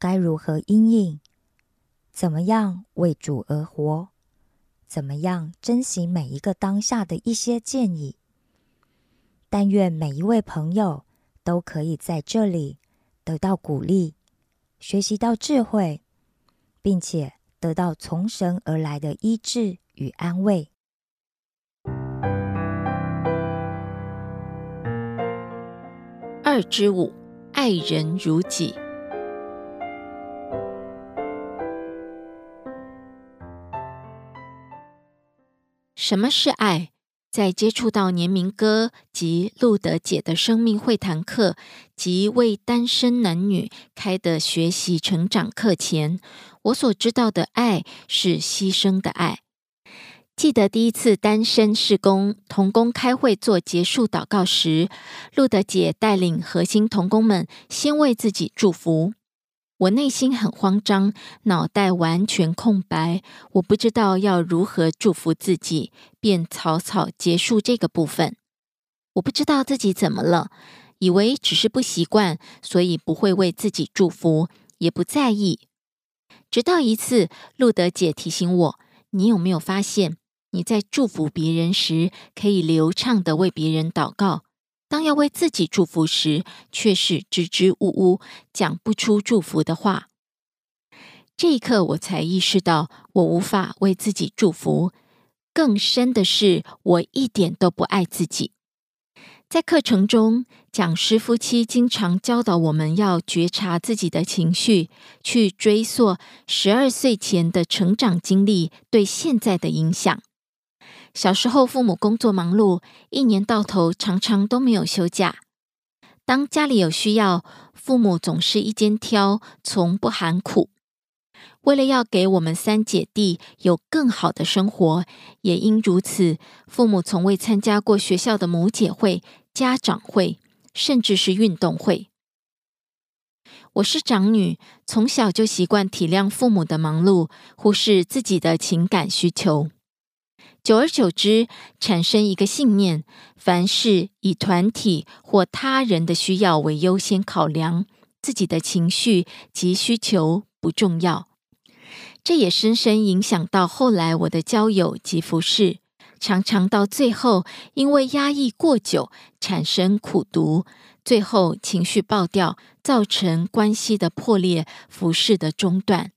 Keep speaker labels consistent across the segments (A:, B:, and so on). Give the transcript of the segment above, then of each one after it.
A: 该如何应应，怎么样为主而活，怎么样珍惜每一个当下的一些建议。但愿每一位朋友都可以在这里得到鼓励，学习到智慧，并且得到从神而来的医治。与安慰。
B: 二之五，爱人如己。什么是爱？在接触到年明哥及路德姐的生命会谈课及为单身男女开的学习成长课前，我所知道的爱是牺牲的爱。记得第一次单身试工童工开会做结束祷告时，路德姐带领核心童工们先为自己祝福。我内心很慌张，脑袋完全空白，我不知道要如何祝福自己，便草草结束这个部分。我不知道自己怎么了，以为只是不习惯，所以不会为自己祝福，也不在意。直到一次，路德姐提醒我：“你有没有发现？”你在祝福别人时，可以流畅的为别人祷告；当要为自己祝福时，却是支支吾吾，讲不出祝福的话。这一刻，我才意识到，我无法为自己祝福。更深的是，我一点都不爱自己。在课程中，讲师夫妻经常教导我们要觉察自己的情绪，去追溯十二岁前的成长经历对现在的影响。小时候，父母工作忙碌，一年到头常常都没有休假。当家里有需要，父母总是一肩挑，从不含苦。为了要给我们三姐弟有更好的生活，也因如此，父母从未参加过学校的母姐会、家长会，甚至是运动会。我是长女，从小就习惯体谅父母的忙碌，忽视自己的情感需求。久而久之，产生一个信念：凡事以团体或他人的需要为优先考量，自己的情绪及需求不重要。这也深深影响到后来我的交友及服饰，常常到最后因为压抑过久，产生苦毒，最后情绪爆掉，造成关系的破裂，服饰的中断。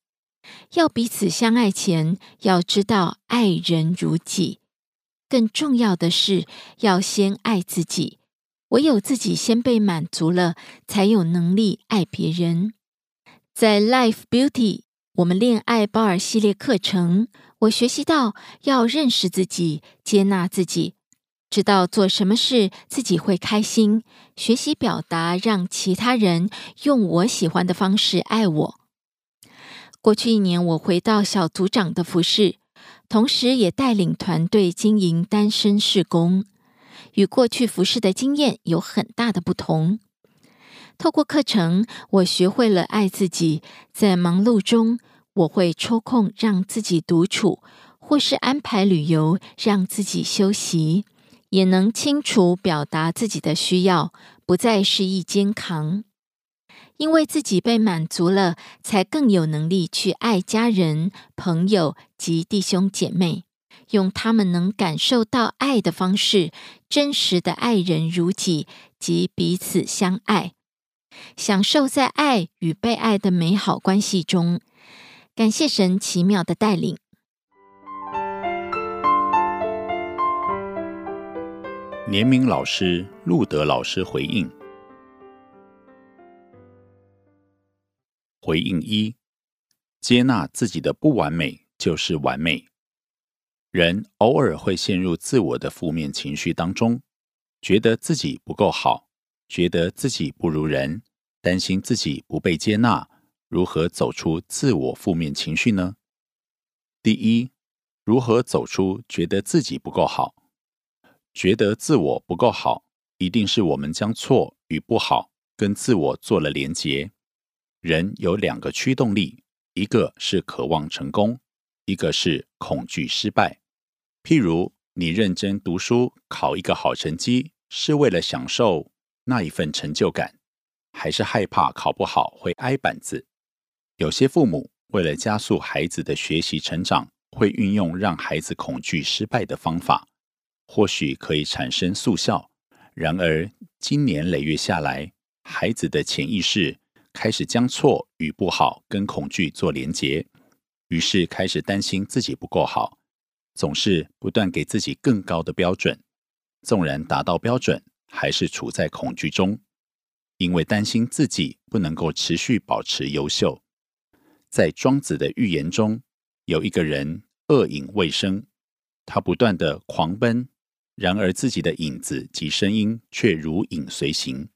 B: 要彼此相爱前，要知道爱人如己。更重要的是，要先爱自己。唯有自己先被满足了，才有能力爱别人。在 Life Beauty 我们恋爱包尔系列课程，我学习到要认识自己，接纳自己，知道做什么事自己会开心，学习表达，让其他人用我喜欢的方式爱我。过去一年，我回到小组长的服饰，同时也带领团队经营单身事工，与过去服饰的经验有很大的不同。透过课程，我学会了爱自己。在忙碌中，我会抽空让自己独处，或是安排旅游，让自己休息，也能清楚表达自己的需要，不再是一肩扛。因为自己被满足了，才更有能力去爱家人、朋友及弟兄姐妹，用他们能感受到爱的方式，真实的爱人如己及彼此相爱。享受在爱与被爱的美好关系中，感谢神奇妙的带领。
C: 年明老师、路德老师回应：回应一，接纳自己的不完美就是完美。人偶尔会陷入自我的负面情绪当中，觉得自己不够好。觉得自己不如人，担心自己不被接纳，如何走出自我负面情绪呢？第一，如何走出觉得自己不够好？觉得自我不够好，一定是我们将错与不好跟自我做了连结。人有两个驱动力，一个是渴望成功，一个是恐惧失败。譬如你认真读书，考一个好成绩，是为了享受。那一份成就感，还是害怕考不好会挨板子。有些父母为了加速孩子的学习成长，会运用让孩子恐惧失败的方法，或许可以产生速效。然而，经年累月下来，孩子的潜意识开始将错与不好跟恐惧做连结，于是开始担心自己不够好，总是不断给自己更高的标准，纵然达到标准。还是处在恐惧中，因为担心自己不能够持续保持优秀。在庄子的寓言中，有一个人恶影未生，他不断的狂奔，然而自己的影子及声音却如影随形。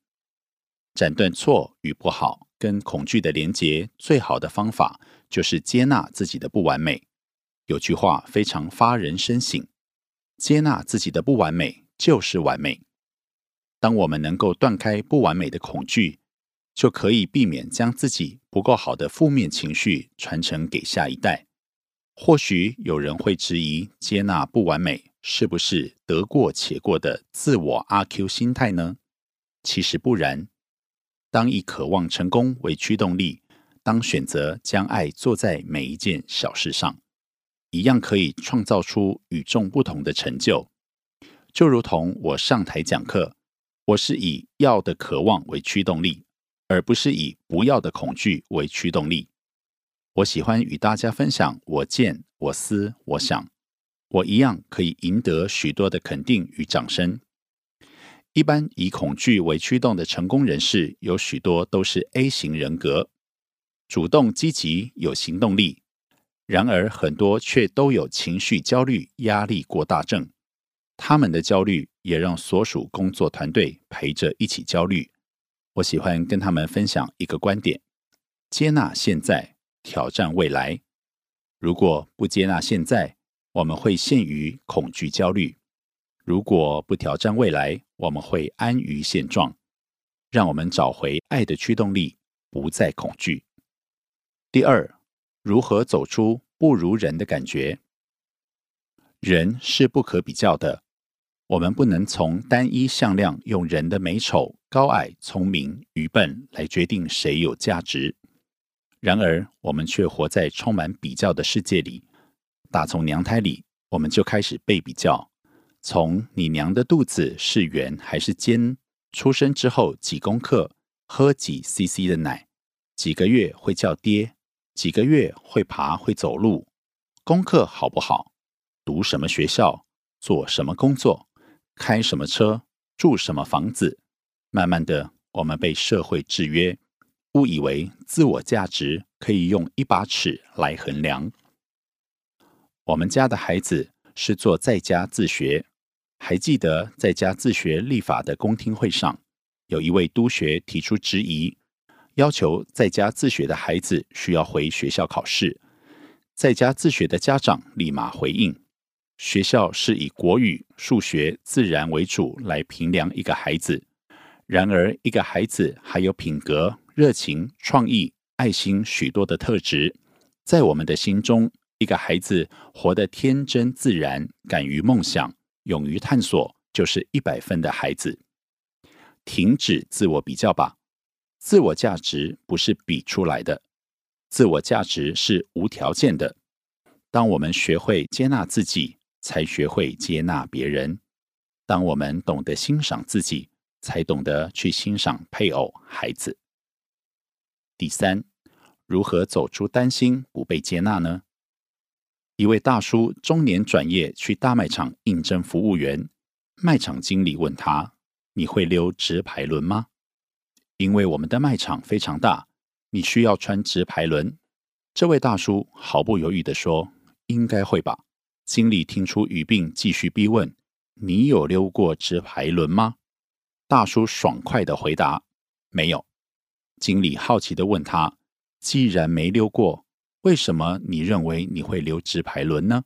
C: 斩断错与不好跟恐惧的连结，最好的方法就是接纳自己的不完美。有句话非常发人深省：接纳自己的不完美，就是完美。当我们能够断开不完美的恐惧，就可以避免将自己不够好的负面情绪传承给下一代。或许有人会质疑，接纳不完美是不是得过且过的自我阿 Q 心态呢？其实不然。当以渴望成功为驱动力，当选择将爱做在每一件小事上，一样可以创造出与众不同的成就。就如同我上台讲课。我是以要的渴望为驱动力，而不是以不要的恐惧为驱动力。我喜欢与大家分享我见、我思、我想，我一样可以赢得许多的肯定与掌声。一般以恐惧为驱动的成功人士，有许多都是 A 型人格，主动积极有行动力，然而很多却都有情绪焦虑、压力过大症。他们的焦虑也让所属工作团队陪着一起焦虑。我喜欢跟他们分享一个观点：接纳现在，挑战未来。如果不接纳现在，我们会陷于恐惧焦虑；如果不挑战未来，我们会安于现状。让我们找回爱的驱动力，不再恐惧。第二，如何走出不如人的感觉？人是不可比较的。我们不能从单一向量用人的美丑、高矮、聪明、愚笨来决定谁有价值。然而，我们却活在充满比较的世界里。打从娘胎里，我们就开始被比较。从你娘的肚子是圆还是尖，出生之后几公克，喝几 CC 的奶，几个月会叫爹，几个月会爬会走路，功课好不好，读什么学校，做什么工作。开什么车，住什么房子，慢慢的，我们被社会制约，误以为自我价值可以用一把尺来衡量。我们家的孩子是做在家自学，还记得在家自学立法的公听会上，有一位督学提出质疑，要求在家自学的孩子需要回学校考试，在家自学的家长立马回应。学校是以国语、数学、自然为主来评量一个孩子，然而，一个孩子还有品格、热情、创意、爱心许多的特质，在我们的心中，一个孩子活得天真自然，敢于梦想，勇于探索，就是一百分的孩子。停止自我比较吧，自我价值不是比出来的，自我价值是无条件的。当我们学会接纳自己，才学会接纳别人；当我们懂得欣赏自己，才懂得去欣赏配偶、孩子。第三，如何走出担心不被接纳呢？一位大叔中年转业去大卖场应征服务员，卖场经理问他：“你会溜直排轮吗？”因为我们的卖场非常大，你需要穿直排轮。这位大叔毫不犹豫地说。应该会吧。经理听出语病，继续逼问：“你有溜过直排轮吗？”大叔爽快的回答：“没有。”经理好奇的问他：“既然没溜过，为什么你认为你会溜直排轮呢？”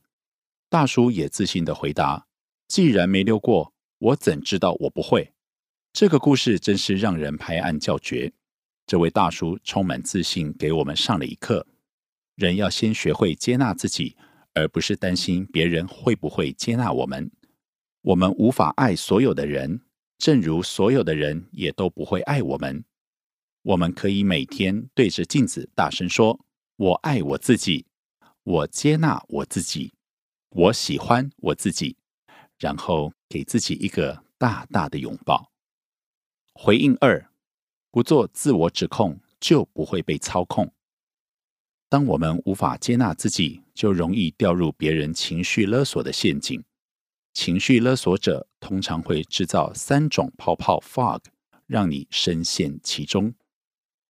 C: 大叔也自信的回答：“既然没溜过，我怎知道我不会？”这个故事真是让人拍案叫绝。这位大叔充满自信，给我们上了一课：人要先学会接纳自己。而不是担心别人会不会接纳我们。我们无法爱所有的人，正如所有的人也都不会爱我们。我们可以每天对着镜子大声说：“我爱我自己，我接纳我自己，我喜欢我自己。”然后给自己一个大大的拥抱。回应二：不做自我指控，就不会被操控。当我们无法接纳自己，就容易掉入别人情绪勒索的陷阱。情绪勒索者通常会制造三种泡泡 （fog），让你深陷其中。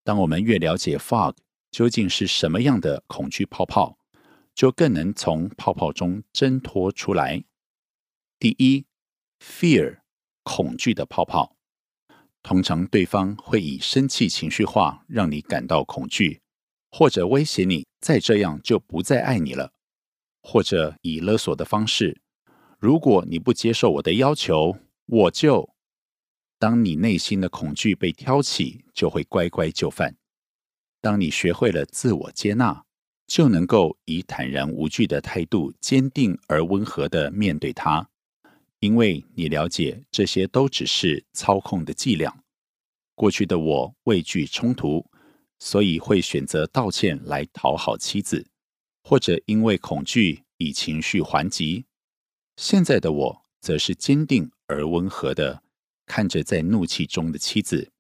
C: 当我们越了解 fog 究竟是什么样的恐惧泡泡，就更能从泡泡中挣脱出来。第一，fear 恐惧的泡泡，通常对方会以生气情绪化，让你感到恐惧。或者威胁你再这样就不再爱你了，或者以勒索的方式，如果你不接受我的要求，我就……当你内心的恐惧被挑起，就会乖乖就范。当你学会了自我接纳，就能够以坦然无惧的态度，坚定而温和的面对它，因为你了解这些都只是操控的伎俩。过去的我畏惧冲突。所以会选择道歉来讨好妻子，或者因为恐惧以情绪还击。现在的我则是坚定而温和的，看着在怒气中的妻子，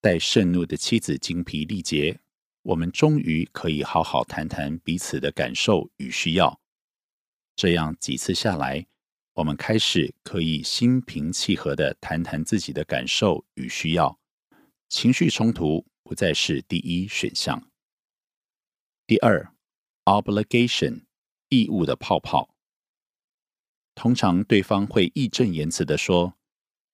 C: 待盛怒的妻子精疲力竭，我们终于可以好好谈谈彼此的感受与需要。这样几次下来，我们开始可以心平气和的谈谈自己的感受与需要，情绪冲突。不再是第一选项。第二，obligation 义务的泡泡，通常对方会义正言辞的说：“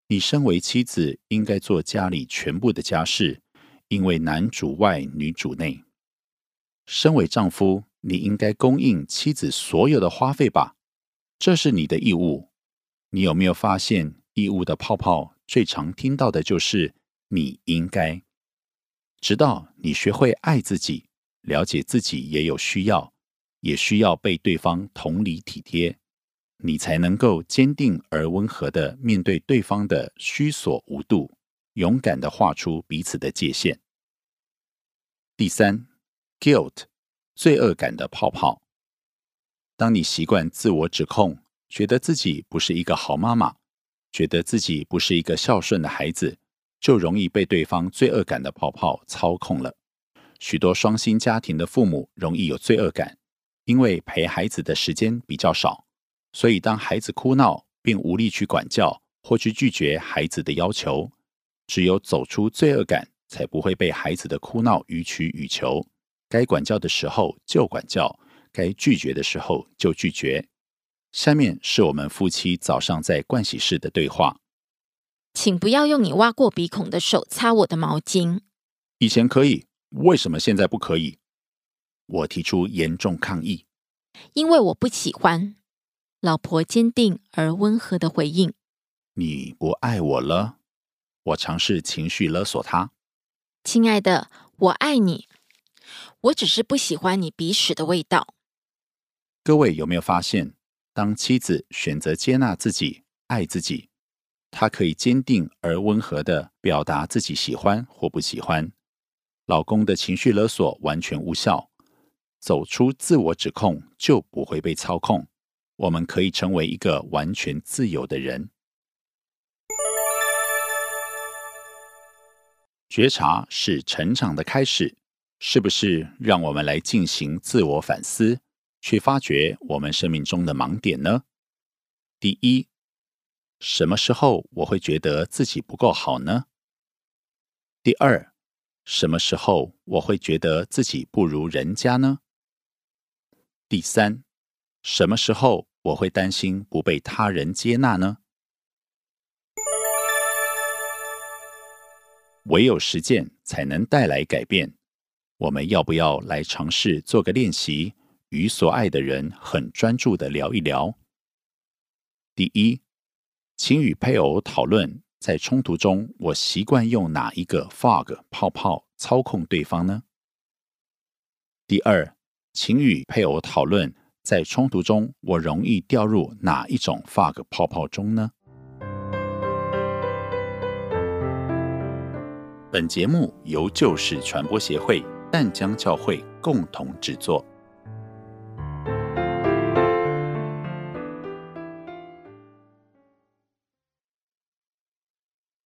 C: 你身为妻子，应该做家里全部的家事，因为男主外女主内。身为丈夫，你应该供应妻子所有的花费吧？这是你的义务。你有没有发现，义务的泡泡最常听到的就是你应该。”直到你学会爱自己，了解自己也有需要，也需要被对方同理体贴，你才能够坚定而温和的面对对方的虚所无度，勇敢的画出彼此的界限。第三，guilt，罪恶感的泡泡。当你习惯自我指控，觉得自己不是一个好妈妈，觉得自己不是一个孝顺的孩子。就容易被对方罪恶感的泡泡操控了。许多双薪家庭的父母容易有罪恶感，因为陪孩子的时间比较少，所以当孩子哭闹并无力去管教或去拒绝孩子的要求，只有走出罪恶感，才不会被孩子的哭闹予取予求。该管教的时候就管教，该拒绝的时候就拒绝。下面是我们夫妻早上在盥洗室的对话。
B: 请不要用你挖过鼻孔的手擦我的毛巾。
C: 以前可以，为什么现在不可以？我提出严重抗议。
B: 因为我不喜欢。老婆坚定而温和的回应：“
C: 你不爱我了。”我尝试情绪勒索他。
B: 亲爱的，我爱你，我只是不喜欢你鼻屎的味道。
C: 各位有没有发现，当妻子选择接纳自己、爱自己，她可以坚定而温和的表达自己喜欢或不喜欢，老公的情绪勒索完全无效，走出自我指控就不会被操控，我们可以成为一个完全自由的人。觉察是成长的开始，是不是？让我们来进行自我反思。去发掘我们生命中的盲点呢？第一，什么时候我会觉得自己不够好呢？第二，什么时候我会觉得自己不如人家呢？第三，什么时候我会担心不被他人接纳呢？唯有实践才能带来改变。我们要不要来尝试做个练习？与所爱的人很专注的聊一聊。第一，请与配偶讨论，在冲突中，我习惯用哪一个 fog 泡泡操控对方呢？第二，请与配偶讨论，在冲突中，我容易掉入哪一种 fog 泡泡中呢？本节目由旧事传播协会淡江教会共同制作。